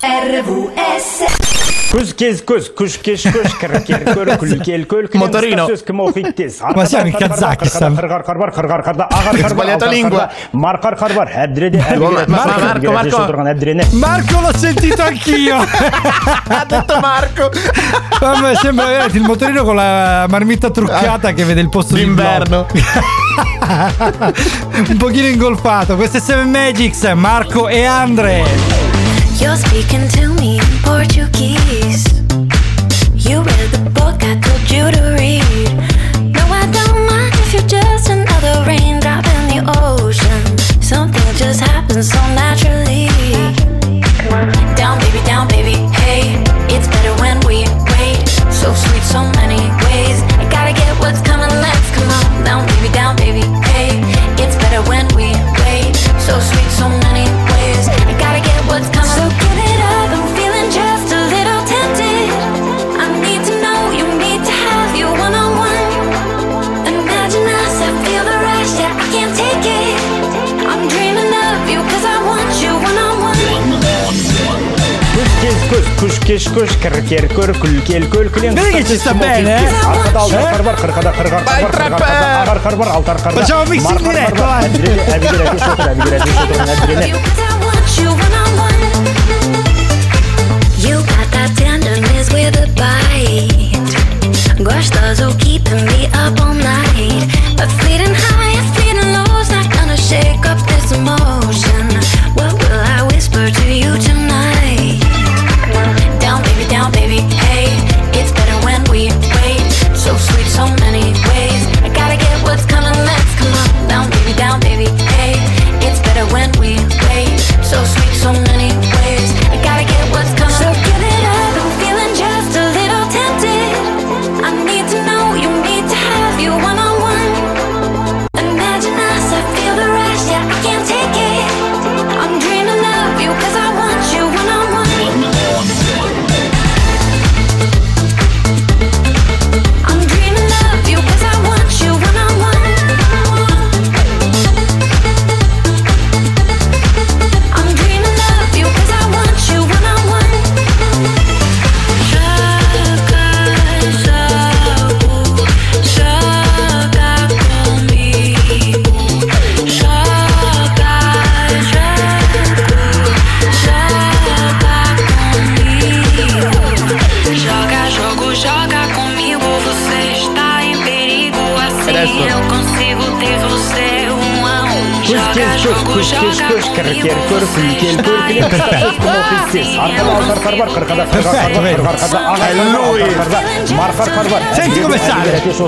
RVS Motorino. Ma siamo in Kazakistan. Ho sbagliato lingua. Marco, Marco. Marco l'ho sentito anch'io. Ha detto Marco. Vabbè, sembra veramente il motorino con la marmitta truccata che vede il posto di D'inverno. Un pochino ingolfato. Questo è Seven Magics, Marco e Andre. You're speaking to me in Portuguese. You read the book I told you to read. No, I don't mind if you're just another raindrop in the ocean. Something just happens so naturally. Down, baby, down, baby. Hey, it's better when we wait. So sweet, so many ways. I gotta get what's coming. Come on. Down, baby, down, baby. Hey, it's better when we wait. So sweet, so many. күш кеш-күш кір-кер-көр күл-кел-көл кілең Неге чисто бар қырқада қырқар қар бар, алтар қар бар. жауап me up all night But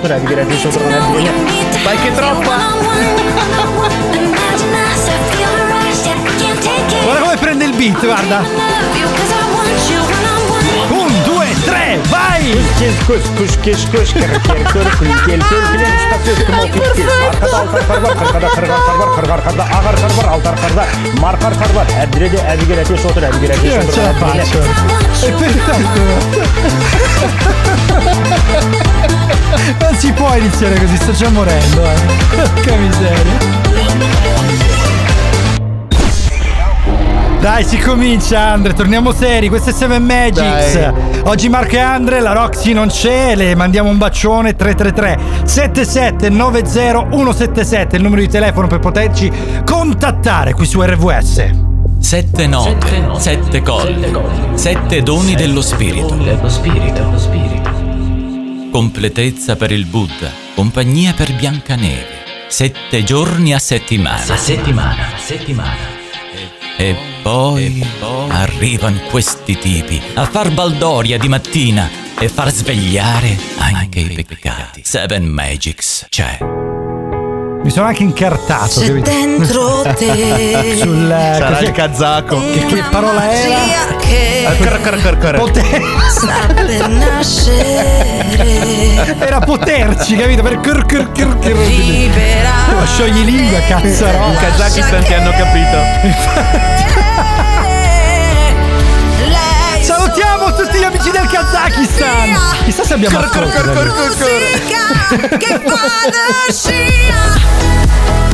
sale. Vai тез көз күш кеш көш кіркер көр күлкел бар қырқада қырғар бар қырғар қарда бар марқар бар әбдіреде әбігер әтеш отыр әбігер әтеш отыр Non si può iniziare così, sto già morendo, eh. Che miseria. Dai, si comincia, Andre, torniamo seri. Questo è Seven Magics. Dai. Oggi Marco e Andre, la Roxy non c'è, le mandiamo un bacione 333 7790 177, il numero di telefono per poterci contattare qui su RVS. Sette note, sette colle, sette doni dello spirito. Completezza per il Buddha, compagnia per Biancaneve. Sette giorni a settimana. settimana, settimana. E poi arrivano questi tipi a far baldoria di mattina e far svegliare anche i peccati. Seven Magics c'è. Mi sono anche incartato. C'è capito? dentro te Sul eh, Sarà cos'è? il kazako. Che, che parola era? che Corre, corre, corre, corre. Poter- sta per nascere era poterci, capito? Per cur cur cur cur. libera sciogli lingua, In cazzarola. Kazakistan ti hanno capito. lei tutti gli amici del Kazakistan. Chissà se abbiamo ascolto. da lì. musica che fa da scia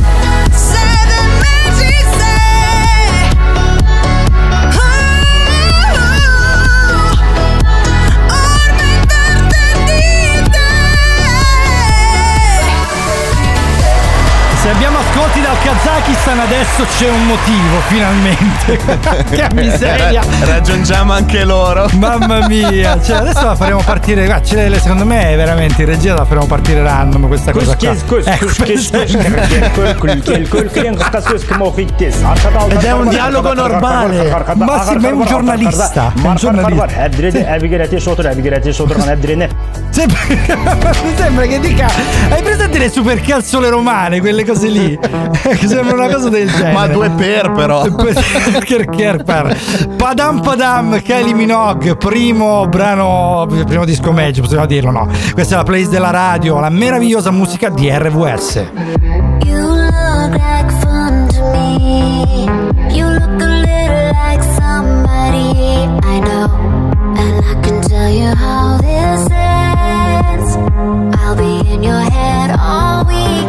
adesso c'è un motivo, finalmente. che miseria. Ra- raggiungiamo anche loro. Mamma mia, cioè adesso la faremo partire. L'hai- secondo me è veramente in regia la faremo partire random questa cosa qua. Ed è un dialogo normale. Ma sì, ma è un giornalista. È un giornalista. Sembra, mi sembra che dica. Hai presente le super calzole romane, quelle cose lì? Che sembra una cosa del genere. Ma due per però. Ker- ker- per. Padam Padam, Kylie Minogue, primo brano, primo disco magic, possiamo dirlo, no? Questa è la playlist della radio, la meravigliosa musica di RVS. You look like fun to me. You look a little like somebody I know. And I can tell you how be in your head all weekend.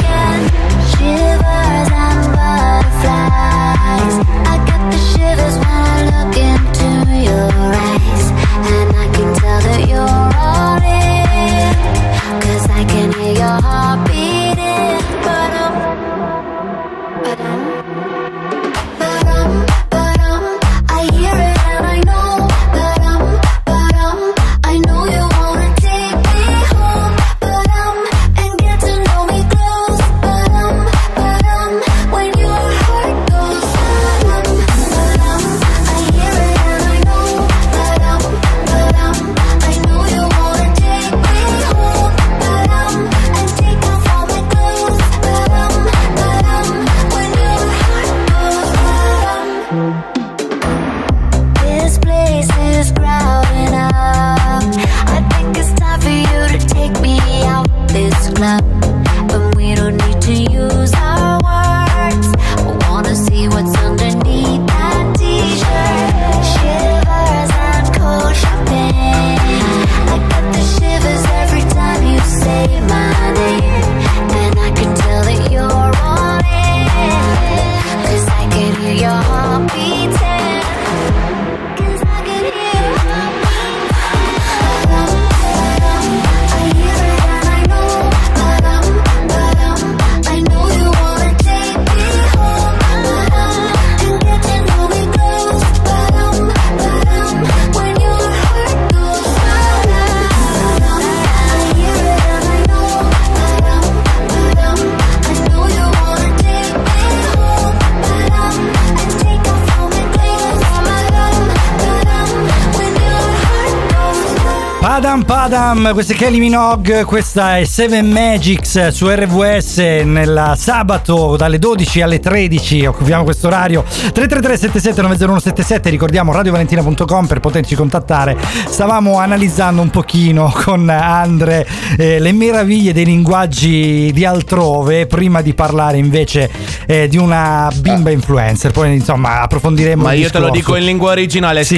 Padam, questa è Kelly Minogue, questa è Seven Magics su RVS nel sabato dalle 12 alle 13, occupiamo questo orario 333 77 90177, ricordiamo radiovalentina.com per poterci contattare. Stavamo analizzando un pochino con Andre eh, le meraviglie dei linguaggi di altrove prima di parlare invece eh, di una bimba influencer, poi insomma approfondiremo Ma io te lo discorso. dico in lingua originale. Sì.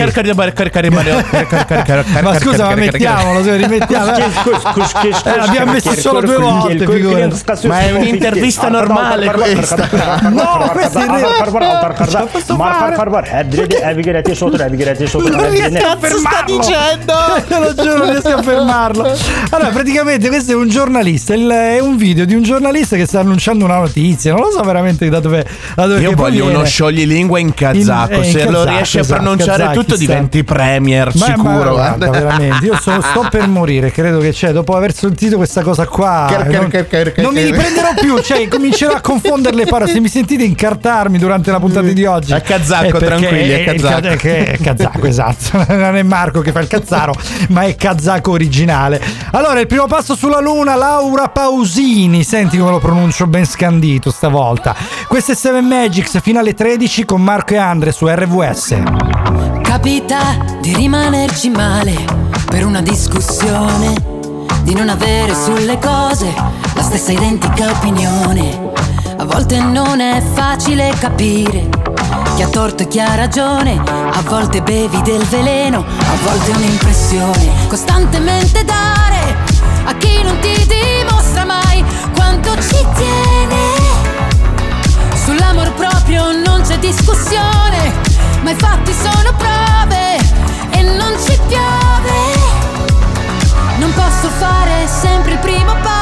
Ma scusa, ma mettiamolo, se rimettiamo. Eh, l'abbiamo messo solo due volte. Ma è un'intervista normale questa. No, fare? Non riesco a fermarlo. dicendo? Te lo giuro, non riesco a fermarlo. Allora, praticamente questo è un giornalista. è un video di un giornalista che sta annunciando una notizia. Non lo so veramente da dove. Da dove Io voglio uno scioglilingua in kazako. In- eh, in Se lo riesci a esatto, pronunciare tutto, diventi premier, Ma- ma sicuro. guarda, veramente, io so- sto per morire. Credo che c'è. Dopo aver sentito questa cosa qua, ker- non, non mi riprenderò più. Cioè, comincerò a confondere le parole. Se mi sentite incartarmi durante la puntata di oggi, È perché tranquilli, è è è kazako, esatto. Non è Marco che fa il cazzaro, ma è kazako originale. Allora, il primo passo sulla luna, Laura Pausini. Senti come lo pronuncio ben scandito stavolta. Questo è Seven Magics, finale 13 con Marco e Andre su RVS. Capita di rimanerci male per una discussione, di non avere sulle cose la stessa identica opinione. A volte non è facile capire chi ha torto e chi ha ragione, a volte bevi del veleno, a volte un'impressione. Costantemente dare a chi non ti dimostra mai quanto ci tiene. Sull'amor proprio non c'è discussione, ma i fatti sono prove e non ci piove. Non posso fare sempre il primo passo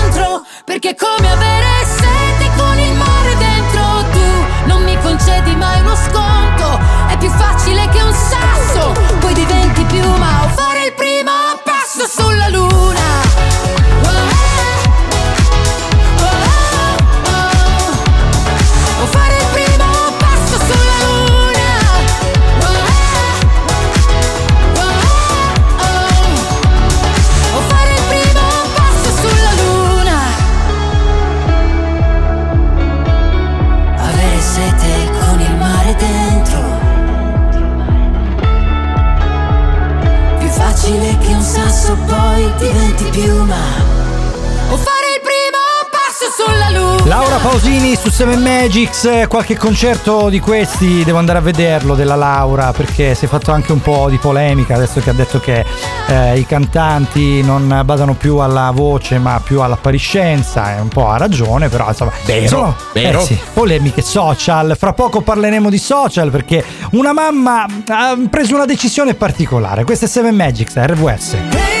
perché è come avere sete con il mare dentro tu. Non mi concedi mai uno sconto, è più facile che un sasso, poi diventi piuma o Pausini su Seven Magics, eh, qualche concerto di questi devo andare a vederlo della Laura perché si è fatto anche un po' di polemica adesso che ha detto che eh, i cantanti non badano più alla voce ma più all'appariscenza, è un po' ha ragione però insomma Vero, sono vero. eh sì, polemiche social, fra poco parleremo di social perché una mamma ha preso una decisione particolare, questo è Seven Magics, RWS. Baby,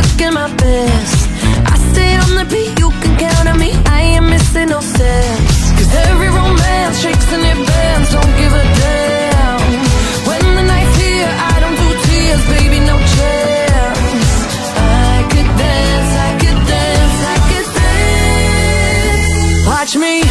looking my best. I stay on the beat, you can count on me. I ain't missing no steps. Cause every romance shakes and it bends. Don't give a damn. When the night's here, I don't do tears, baby, no chance. I could dance, I could dance, I could dance. Watch me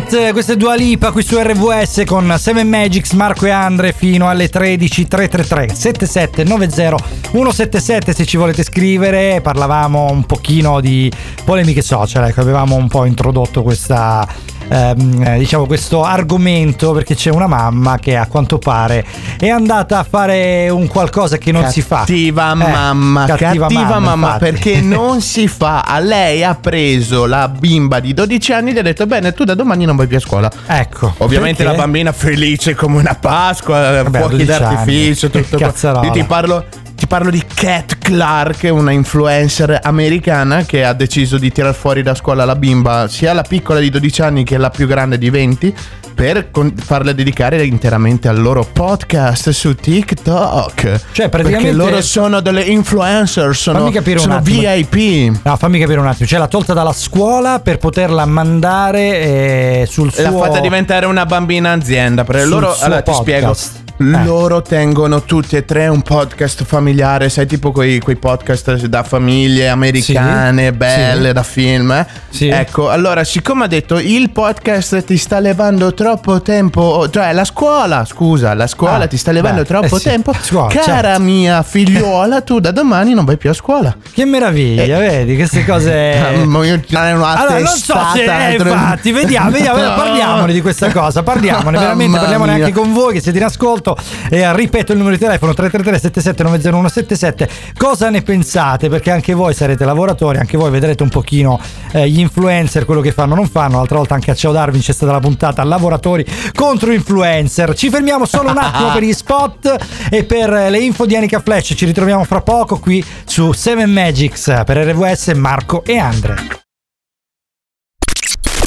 questa è Dua Lipa qui su RWS con 7 Magics, Marco e Andre fino alle 13 333 7790 177 se ci volete scrivere, parlavamo un pochino di polemiche social, ecco, avevamo un po' introdotto questa ehm, eh, diciamo questo argomento perché c'è una mamma che a quanto pare è andata a fare un qualcosa che non si fa. Cattiva Eh, mamma, cattiva, mamma, infatti. perché non si fa. A lei ha preso la bimba di 12 anni e gli ha detto: Bene, tu da domani non vai più a scuola. Ecco. Ovviamente perché? la bambina felice come una Pasqua, Vabbè, fuochi 12 d'artificio, anni. tutto cazzarola. Io ti parlo, ti parlo di Cat Clark, una influencer americana che ha deciso di tirar fuori da scuola la bimba, sia la piccola di 12 anni che la più grande di 20, per con- farla dedicare interamente al loro podcast su TikTok. Cioè, praticamente- Perché loro sono delle influencer, sono, Fammi capire un sono. VIP. No, fammi capire un attimo. Cioè, l'ha tolta dalla scuola per poterla mandare eh, sul suo. L'ha fatta diventare una bambina azienda. Perché loro, allora ti podcast. spiego. Eh. Loro tengono tutti e tre un podcast familiare, sai, tipo quei, quei podcast da famiglie americane, Sì, belle, sì. da film. eh? Sì. Ecco, allora, siccome ha detto il podcast ti sta levando troppo tempo, cioè la scuola, scusa, la scuola Ah, ti sta levando beh, troppo eh tempo, scuola, cara certo. mia figliuola, tu da domani non vai più a scuola. Che meraviglia, vedi queste cose. Mamma mia, è una Allora, non so se testata, eh, infatti, vediamo, vediamo, parliamone di questa cosa, parliamone, veramente, parliamone anche con voi che siete in ascolto. E ripeto il numero di telefono 333 77 90177. Cosa ne pensate? Perché anche voi sarete lavoratori, anche voi vedrete un pochino eh, gli influencer, quello che fanno non fanno. L'altra volta anche a Ciao Darwin c'è stata la puntata lavoratori contro influencer. Ci fermiamo solo un attimo per gli spot e per eh, le info di Anica Flash. Ci ritroviamo fra poco qui su 7 Magics per RWS Marco e Andre.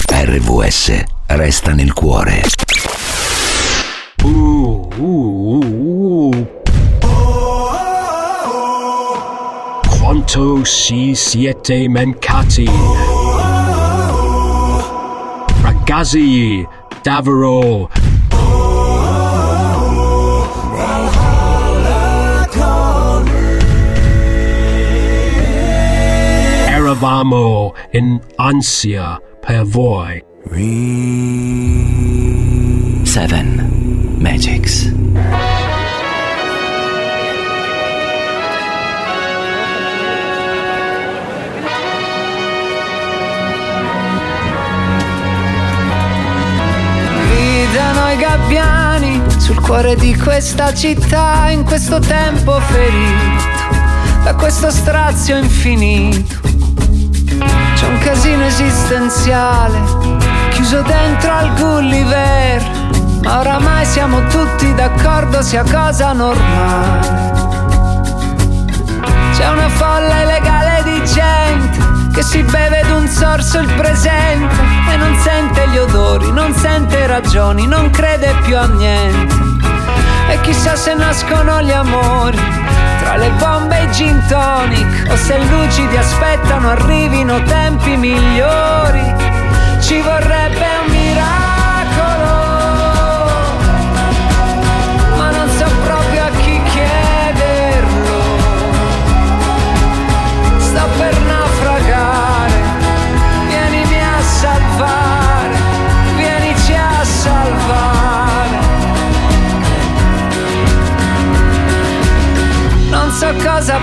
RVS resta nel cuore. Quanto si siete mancati? Ragazzi, davvero. Eravamo in ansia per voi. Seven Magics. Gabbiani sul cuore di questa città in questo tempo ferito da questo strazio infinito. C'è un casino esistenziale chiuso dentro al Gulliver, ma oramai siamo tutti d'accordo sia cosa normale. C'è una folla illegale di gente che si beve d'un sorso il presente e non sente gli odori, ragioni, non crede più a niente. E chissà se nascono gli amori tra le bombe e i gin tonic o se lucidi aspettano arrivino tempi migliori. Ci vorrebbe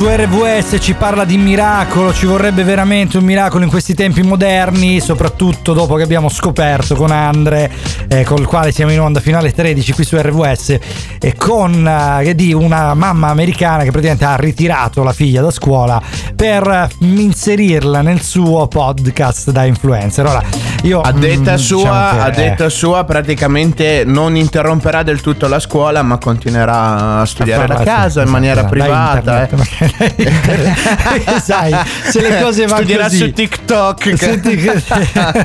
su RVS, ci parla di miracolo, ci vorrebbe veramente un miracolo in questi tempi moderni, soprattutto dopo che abbiamo scoperto con Andre, eh, con il quale siamo in onda fino alle 13 qui su RVS, e con eh, di una mamma americana che praticamente ha ritirato la figlia da scuola per eh, inserirla nel suo podcast da influencer. Ora, io A detta, mm, sua, diciamo che- a detta sua, praticamente non interromperà del tutto la scuola, ma continuerà a studiare da casa sì, in maniera esatto, privata. internet, eh. sai, se le cose vanno Studierà così. su TikTok. Senti che-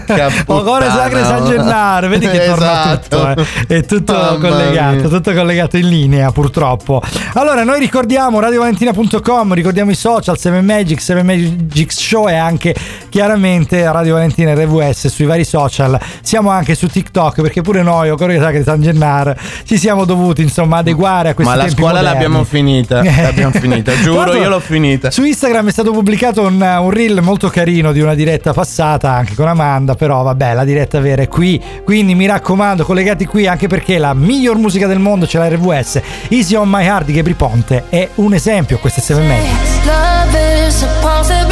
Che O Core Sacre puttana. San Gennaro, vedi che torna Esatto. tutto, eh. è tutto Mamma collegato, mia. tutto collegato in linea purtroppo. Allora, noi ricordiamo radiovalentina.com, ricordiamo i social, 7 Magic, 7 Magic Show e anche chiaramente Radio Valentina RVS sui vari social. Siamo anche su TikTok perché pure noi, o Core Sacre San Gennaro, ci siamo dovuti insomma adeguare a questi Ma la scuola moderni. l'abbiamo finita. L'abbiamo finita. Giuro, io l'ho finita. Su Instagram è stato pubblicato un, un reel molto carino di una diretta passata anche con Amanda, però vabbè, la diretta vera è qui. Quindi mi raccomando, collegati qui anche perché la miglior musica del mondo c'è la RVS. Easy on My Heart di Gabri Ponte è un esempio, queste 7 Magic. Love is supposed to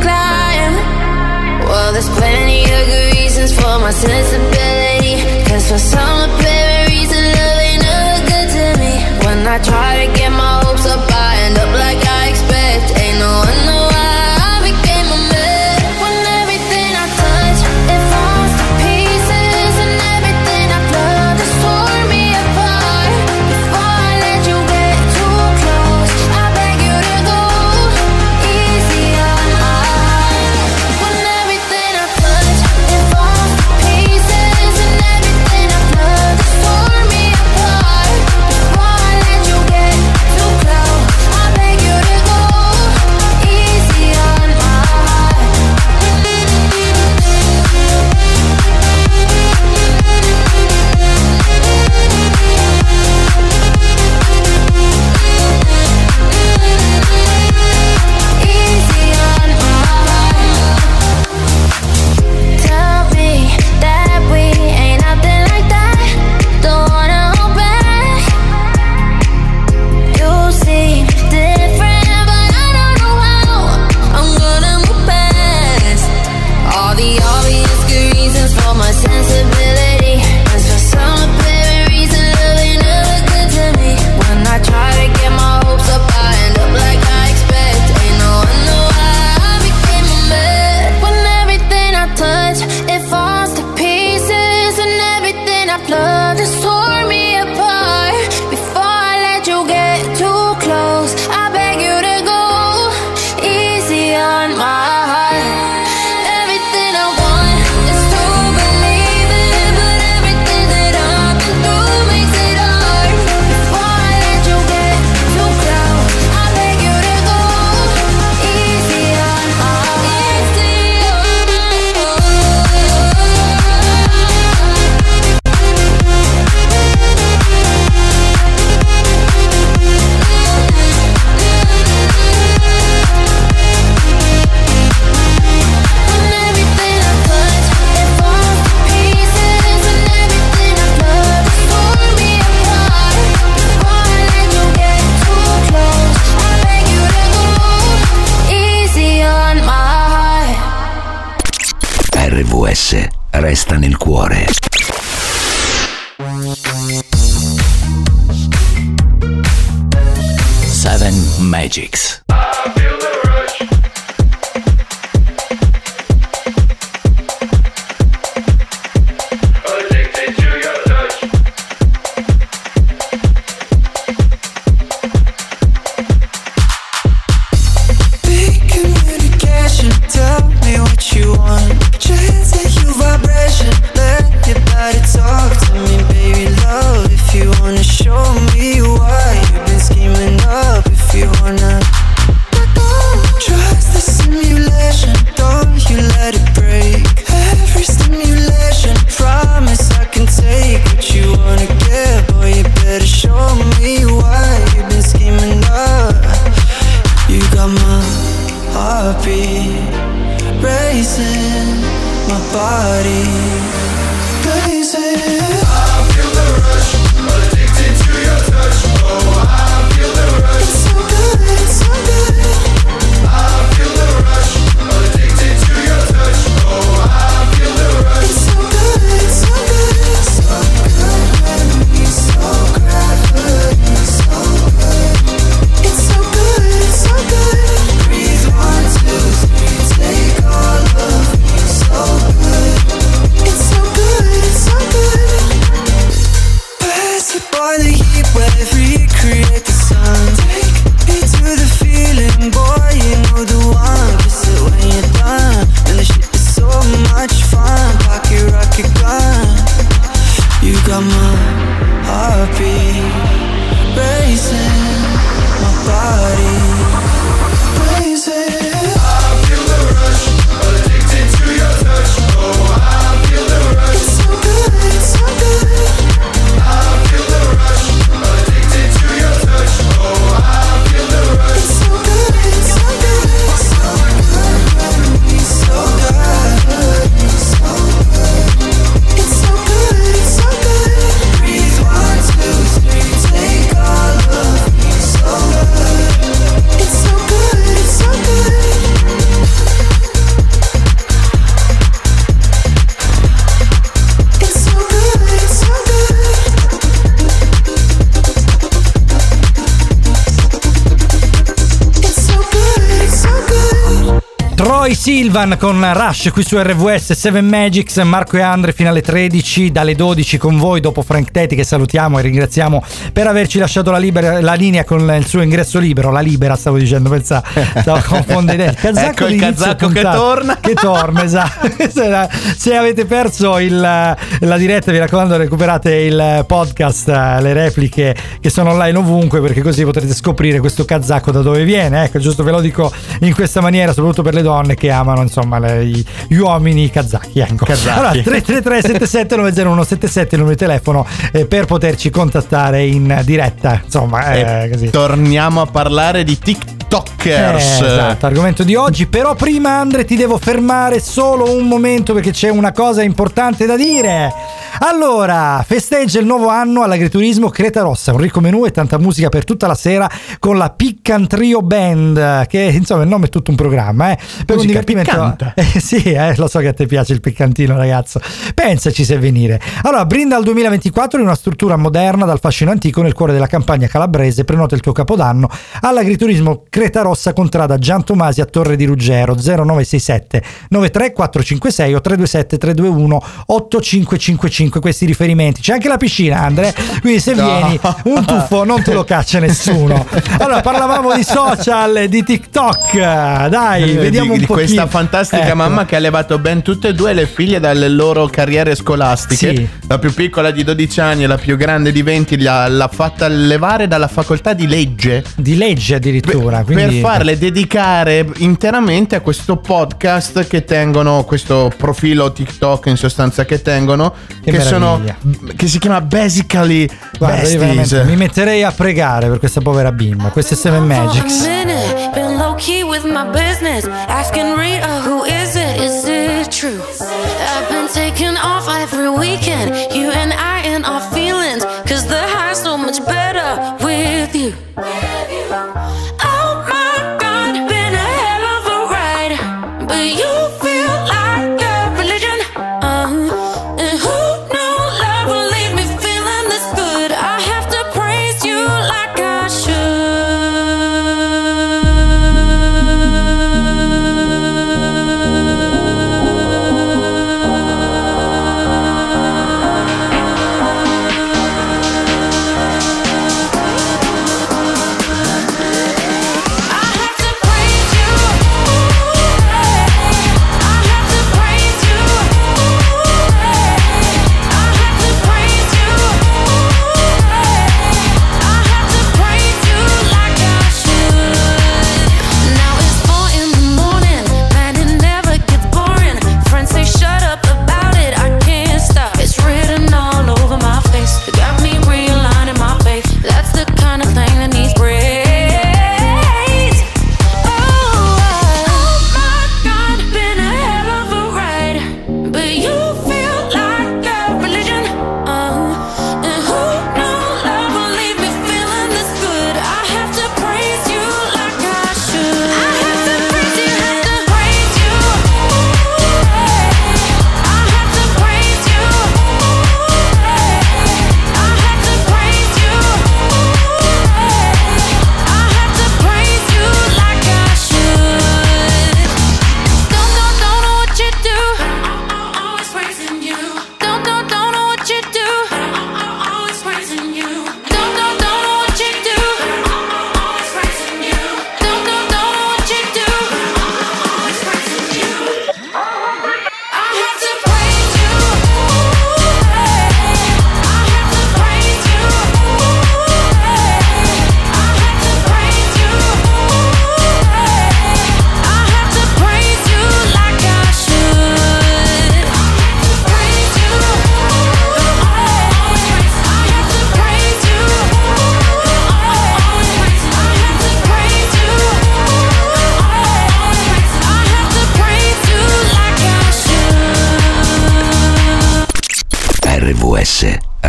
climb. Well, there's plenty of good reasons for my sensibility. Cause for some apparent reason, love ain't never good to me. When I try to get my nel cuore. Seven Magics. Silvan con Rush qui su RVS 7 Magics, Marco e Andre fino alle 13, dalle 12 con voi dopo Frank Tetti che salutiamo e ringraziamo per averci lasciato la, libera- la linea con il suo ingresso libero, la libera stavo dicendo, pensa, stavo confondendo il casacco Ecco il casacco che torna. Che torna, esatto. se, avete perso il- la diretta vi raccomando recuperate il podcast, le repliche che sono online ovunque perché così potrete scoprire questo casacco da dove viene, ecco giusto ve lo dico in questa maniera soprattutto per le donne che amano insomma le- gli, uomini kazaki ecco. Allora 333 77 901 77 il numero di telefono eh, per poterci contattare in diretta insomma eh, così. torniamo a parlare di TikTokers. eh, esatto, argomento di oggi. Però prima, Andre, ti devo fermare solo un momento perché c'è una cosa importante da dire. Allora, festeggia il nuovo anno all'agriturismo Creta Rossa, un ricco menù e tanta musica per tutta la sera con la Piccan Trio Band, che insomma il nome è tutto un programma, eh, per un Musica divertimento. piccante. Eh, sì, eh, lo so che a te piace il piccantino, ragazzo. Pensaci se venire. Allora, brinda al 2024 in una struttura moderna dal fascino antico nel cuore della campagna calabrese. Prenota il tuo capodanno all'agriturismo Creta Rossa contrada Gian Tomasi a Torre di Ruggero 0967 93456 o 327 321 8555. Questi riferimenti. C'è anche la piscina, Andre. Quindi se No. vieni, un tuffo non te lo caccia nessuno. Allora, parlavamo di social, di TikTok. Dai, vediamo di, un di po' questa fantastica mamma che ha levato ben tutte e due le figlie dalle loro carriere scolastiche. Sì. La più piccola di 12 anni e la più grande di 20 l'ha, l'ha fatta levare dalla facoltà di legge di legge addirittura. per quindi- farle dedicare interamente a questo podcast che tengono, questo profilo TikTok in sostanza che tengono, Che che, sono che si chiama Basically Guarda, mi metterei a pregare per questa povera bimba. Queste Seven For a Magics. key with my business. Asking Rita, who is it? Is it true? I've been taking off every weekend. You and I in our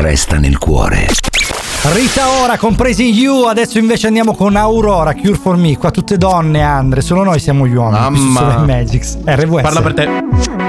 resta nel cuore. Rita ora, compresi You, adesso invece andiamo con Aurora, Cure for Me, qua tutte donne, Andre, solo noi siamo gli uomini, Mamma. Magics, RWS. Parla per te.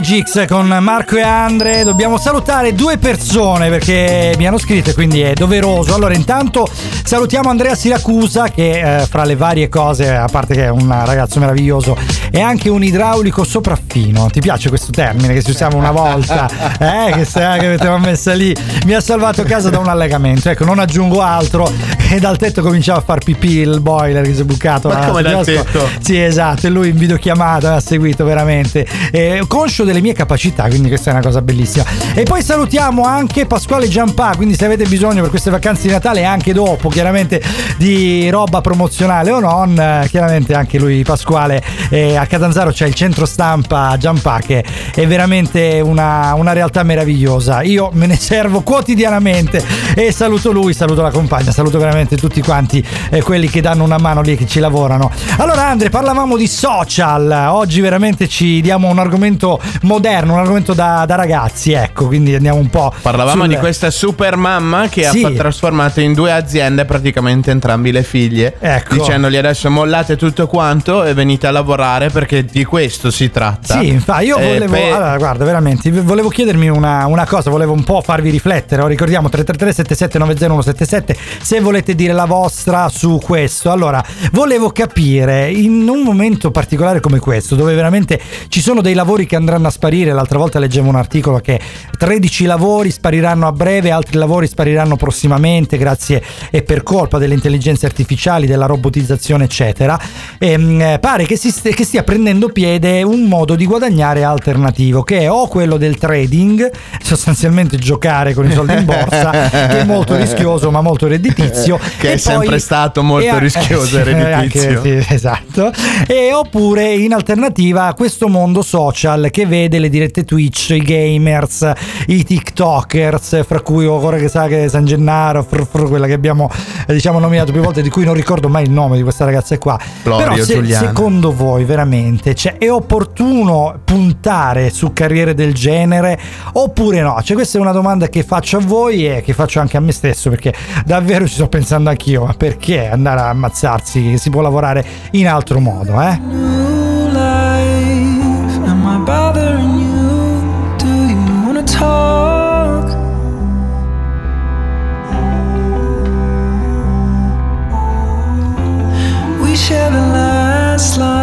Magics con Marco e Andre. Dobbiamo salutare due persone perché mi hanno scritto e quindi è doveroso. Allora, intanto salutiamo Andrea Siracusa che eh, fra le varie cose, a parte che è un ragazzo meraviglioso, è anche un idraulico sopraffino. Ti piace questo termine che si usava una volta? Eh, che, se, che avete messa lì. Mi ha salvato casa da un allegamento. Ecco, non aggiungo altro. E dal tetto cominciava a far pipì il boiler che si è bucato. Ma come dal tetto? Sì, esatto, e lui in videochiamata ha seguito veramente. Eh, conscio delle mie capacità, quindi questa è una cosa bellissima. E poi salutiamo anche Pasquale Giampà, quindi se avete bisogno per queste vacanze di Natale e anche dopo, chiaramente di roba promozionale o non, eh, chiaramente anche lui Pasquale eh, a Catanzaro c'è il centro stampa Giampà che è veramente una, una realtà meravigliosa. Io me ne servo quotidianamente e saluto lui, saluto la compagna, saluto veramente tutti quanti eh, quelli che danno una mano lì che ci lavorano. Allora Andre, parlavamo di social, oggi veramente ci diamo un argomento moderno, un argomento da, da ragazzi, ecco, quindi andiamo un po'. Parlavamo sul- di questa super mamma che Sì. ha trasformato in due aziende praticamente entrambi le figlie. Ecco. Dicendogli adesso mollate tutto quanto e venite a lavorare perché di questo si tratta. Sì, infatti io Eh, volevo- Beh. allora, guarda, veramente, volevo chiedermi una, una cosa, volevo un po' farvi riflettere. Ricordiamo 333-7790-177 se volete dire la vostra su questo. Allora, volevo capire, in un momento particolare come questo, dove veramente ci sono dei lavori che andranno a sparire, l'altra volta leggevo un articolo che 13 lavori spariranno a breve, altri lavori spariranno prossimamente grazie e per colpa delle intelligenze artificiali, della robotizzazione, eccetera. Ehm, eh, pare che, si st- che stia prendendo piede un modo di guadagnare alternativo, che è o quello del trading, sostanzialmente giocare con i soldi in borsa, che è molto rischioso ma molto redditizio. Che e è sempre poi- stato molto e a- rischioso e redditizio. anche- sì, esatto. E oppure in alternativa questo mondo social che vede le dirette Twitch, i gamers, i TikTokers, fra cui ora che sa che San Gennaro, fr- fr- quella che abbiamo eh, diciamo nominato più volte, di cui non ricordo mai il nome di questa ragazza qua. Florio Però se- secondo voi veramente cioè, è opportuno puntare su carriere del genere oppure no? Cioè, questa è una domanda che faccio a voi e che faccio anche a me stesso perché davvero ci sto pensando anch'io, ma perché andare a ammazzarsi? Si può lavorare in altro modo, eh? Last line,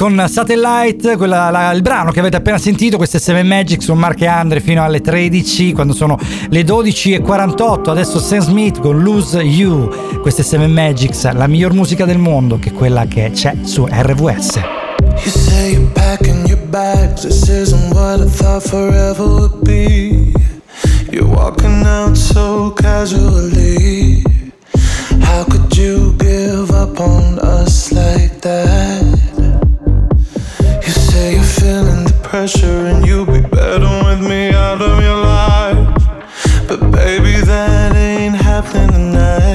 con Satellite, quella- la- il brano che avete appena sentito, questo è Seven Magic su Mark e Andre fino alle 13, quando sono le 12.48. Adesso Sam Smith con Lose You, questa è Seven Magics, la miglior musica del mondo, che è quella che c'è su RVS. You say you're packing your bags. This isn't what I thought forever would be. You're walking out so casually. How could you give up on us like that? You're feeling the pressure and you'll be better with me out of your life. But baby, that ain't happening tonight.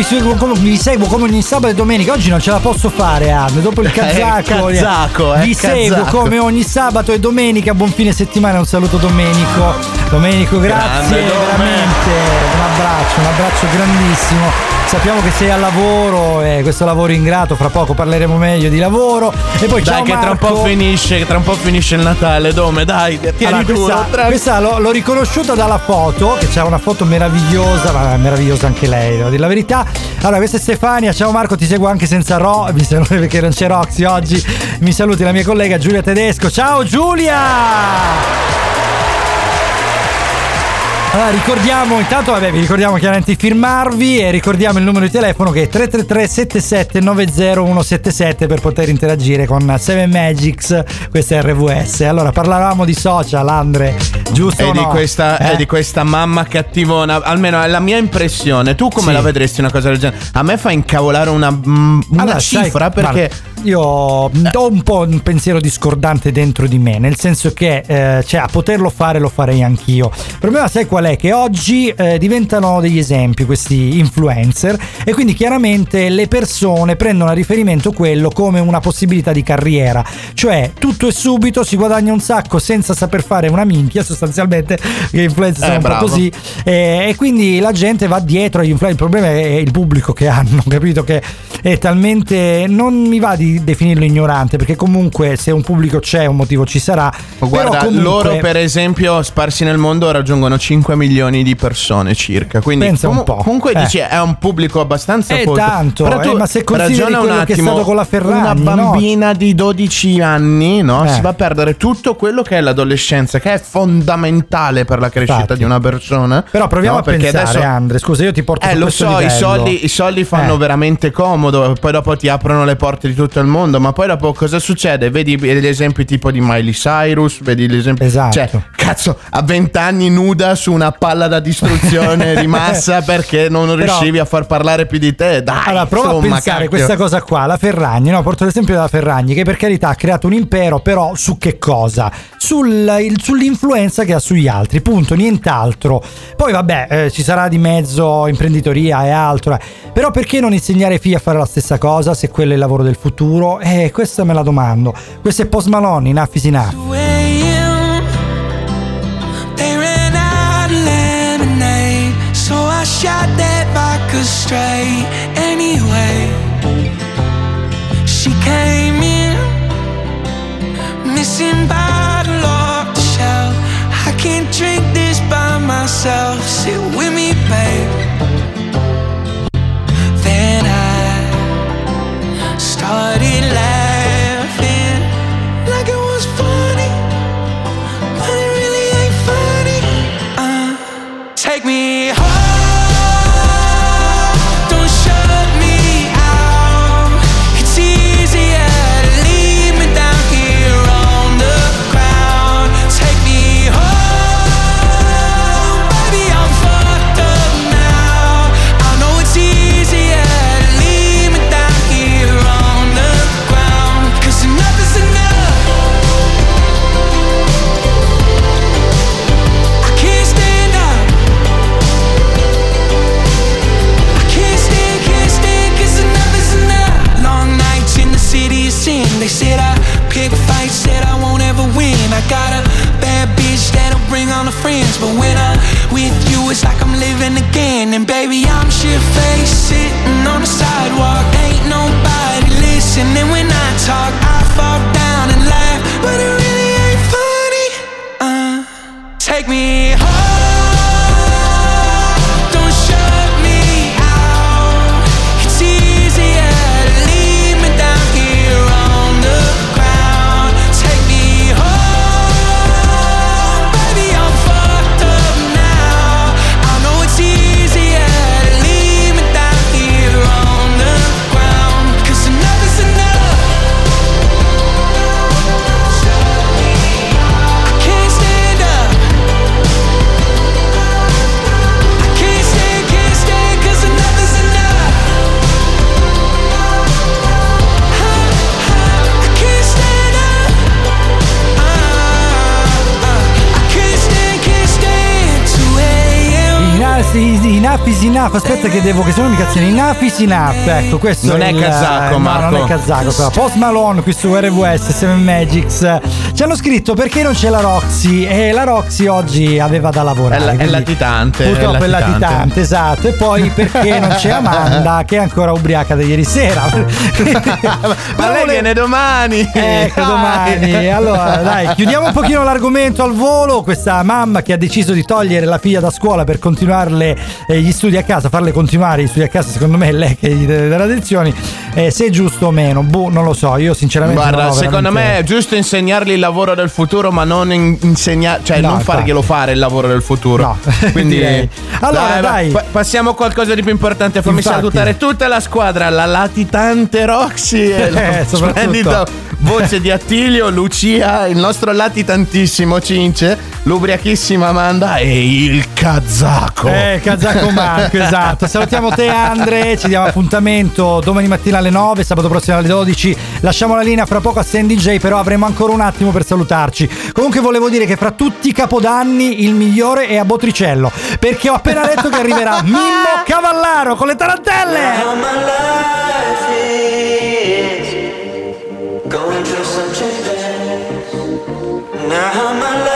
Vi seguo, come, vi seguo come ogni sabato e domenica. Oggi non ce la posso fare, Anne. Dopo il Eh, kazako, kazako, eh, vi seguo kazako. come ogni sabato e domenica. Buon fine settimana, un saluto Domenico. Domenico, grazie Grande Dome. Veramente. Un abbraccio, un abbraccio grandissimo. Sappiamo che sei al lavoro e questo lavoro ingrato, fra poco parleremo meglio di lavoro. E poi Dai ciao che tra un po' Marco. finisce, che tra un po' finisce il Natale, Dome, dai, tieni Allora, duro. questa, tra- questa l'ho, l'ho riconosciuta dalla foto, che c'è una foto meravigliosa, ma meravigliosa anche lei, devo dire la verità. Allora, questa è Stefania, ciao Marco, ti seguo anche senza Ro, mi saluti perché non c'è Roxy oggi. Mi saluti la mia collega Giulia Tedesco. Ciao Giulia! Allora, ricordiamo, intanto vabbè, vi ricordiamo chiaramente di firmarvi e ricordiamo il numero di telefono che è 333 77 90177 per poter interagire con 7 Magics, questa è RVS. Allora, parlavamo di social, Andre, giusto? E di, no? questa, Eh? e di questa mamma cattivona, almeno è la mia impressione. Tu come Sì. la vedresti una cosa del genere? A me fa incavolare una, mm, una Allora, sai, cifra perché. guarda, io ho un po' un pensiero discordante dentro di me, nel senso che eh, cioè, a poterlo fare lo farei anch'io. Il problema sai qual è? Che oggi eh, diventano degli esempi questi influencer e quindi chiaramente le persone prendono a riferimento quello come una possibilità di carriera, cioè tutto è subito, si guadagna un sacco senza saper fare una minchia sostanzialmente, gli influencer sono Eh, un po' bravo. così e, e quindi la gente va dietro agli influencer. Il problema è il pubblico che hanno, capito? Che è talmente. Non mi va di definirlo ignorante, perché comunque se un pubblico c'è, un motivo ci sarà. Oh, Guarda, comunque, loro per esempio sparsi nel mondo raggiungono 5 milioni di persone circa. Quindi Pensa un po'. comunque Eh. dici è un pubblico abbastanza È folto. tanto, Però tu eh, ma se consideri ragiona un quello che è attimo, stato con la Ferragni, una no? bambina di 12 anni, no? Eh. Si va a perdere tutto quello che è l'adolescenza, che è fondamentale per la crescita Infatti. di una persona. Però proviamo No, a perché pensare, adesso- Andre. Scusa, io ti porto Eh, lo so, i soldi, i soldi fanno Eh. veramente comodo, poi dopo ti aprono le porte di tutto il mondo, ma poi dopo cosa succede? Vedi gli esempi tipo di Miley Cyrus, vedi l'esempio... Esatto. Cioè, cazzo, a 20 anni nuda su una palla da distruzione di massa perché non Però- riuscivi a far parlare più di te. Dai, Allora, prova a insomma, pensare cacchio. questa cosa qua. La Ferragni, no? Porto l'esempio della Ferragni, che per carità ha creato un impero, però su che cosa? Sul- il- sull'influenza che ha sugli altri, punto, nient'altro. Poi, vabbè, eh, ci sarà di mezzo imprenditoria e altro. eh. Però perché non insegnare ai figli a fare la stessa cosa se quello è il lavoro del futuro? Eh, questa me la domando. Questo è Post Malone, in Affis in Affis. Straight. Anyway, she came in, missing bottle enough. Aspetta che devo che se no mi cazzano. Enough is enough. Ecco, questo Non è, è il- kazako, no, Marco. non è kazako. però. Post Malone qui su RWS 7 Magics. Ci hanno scritto perché non c'è la Roxy e la Roxy oggi aveva da lavorare. È la- è latitante, è Purtroppo è latitante. latitante, esatto. E poi perché non c'è Amanda che è ancora ubriaca da ieri sera. Ma lei viene domani. Ecco, domani. Allora, dai, chiudiamo un pochino l'argomento al volo. Questa mamma che ha deciso di togliere la figlia da scuola per continuarle eh, gli studi a casa, farle continuare gli studi a casa, secondo me è lei che gli deve dare lezioni. Eh, se è giusto o meno, boh, non lo so. Io sinceramente Guarda, ho secondo veramente- me è giusto insegnargli il lavoro del futuro, ma non in- insegna- cioè No, non infatti. farglielo fare il lavoro del futuro. No, Quindi direi. Allora, dai. pa- passiamo a qualcosa di più importante. Fammi Infatti. salutare tutta la squadra, la latitante Roxy e la Eh, splendida voce di Attilio, Lucia, il nostro latitantissimo Cince, l'ubriachissima Amanda e il kazako. Eh, kazako Marco, esatto. Salutiamo te Andre, ci diamo appuntamento domani mattina alle 9, sabato prossimo alle 12. Lasciamo la linea fra poco a Stand DJ, però avremo ancora un attimo per salutarci. Comunque volevo dire che fra tutti i capodanni il migliore è a Botricello, perché ho appena letto che arriverà Mimmo Cavallaro con le tarantelle. Now my life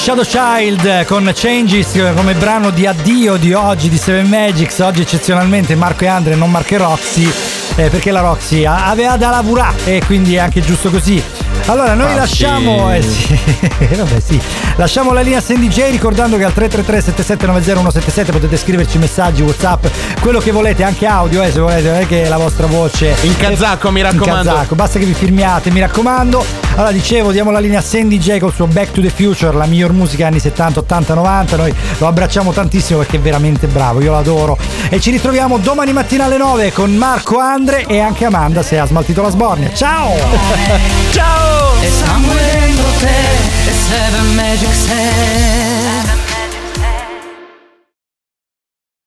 Shadow Child con Changes come brano di addio di oggi di Seven Magics. Oggi eccezionalmente Marco e Andre, non Marco e Roxy. eh, perché la Roxy aveva da lavorare e quindi è anche giusto così. Allora noi Ah, lasciamo sì. eh, sì, vabbè, sì. lasciamo la linea Sandy J ricordando che al 333 7790 177 potete scriverci messaggi Whatsapp quello che volete anche audio eh, se volete non è che la vostra voce In kazako, mi raccomando. in kazako basta che vi firmiate mi raccomando allora dicevo, diamo la linea a Sandy J col suo Back to the Future, la miglior musica anni 70, 80, 90. Noi lo abbracciamo tantissimo perché è veramente bravo, io l'adoro. E ci ritroviamo domani mattina alle 9 con Marco Andre e anche Amanda se ha smaltito la sbornia. Ciao! Ciao!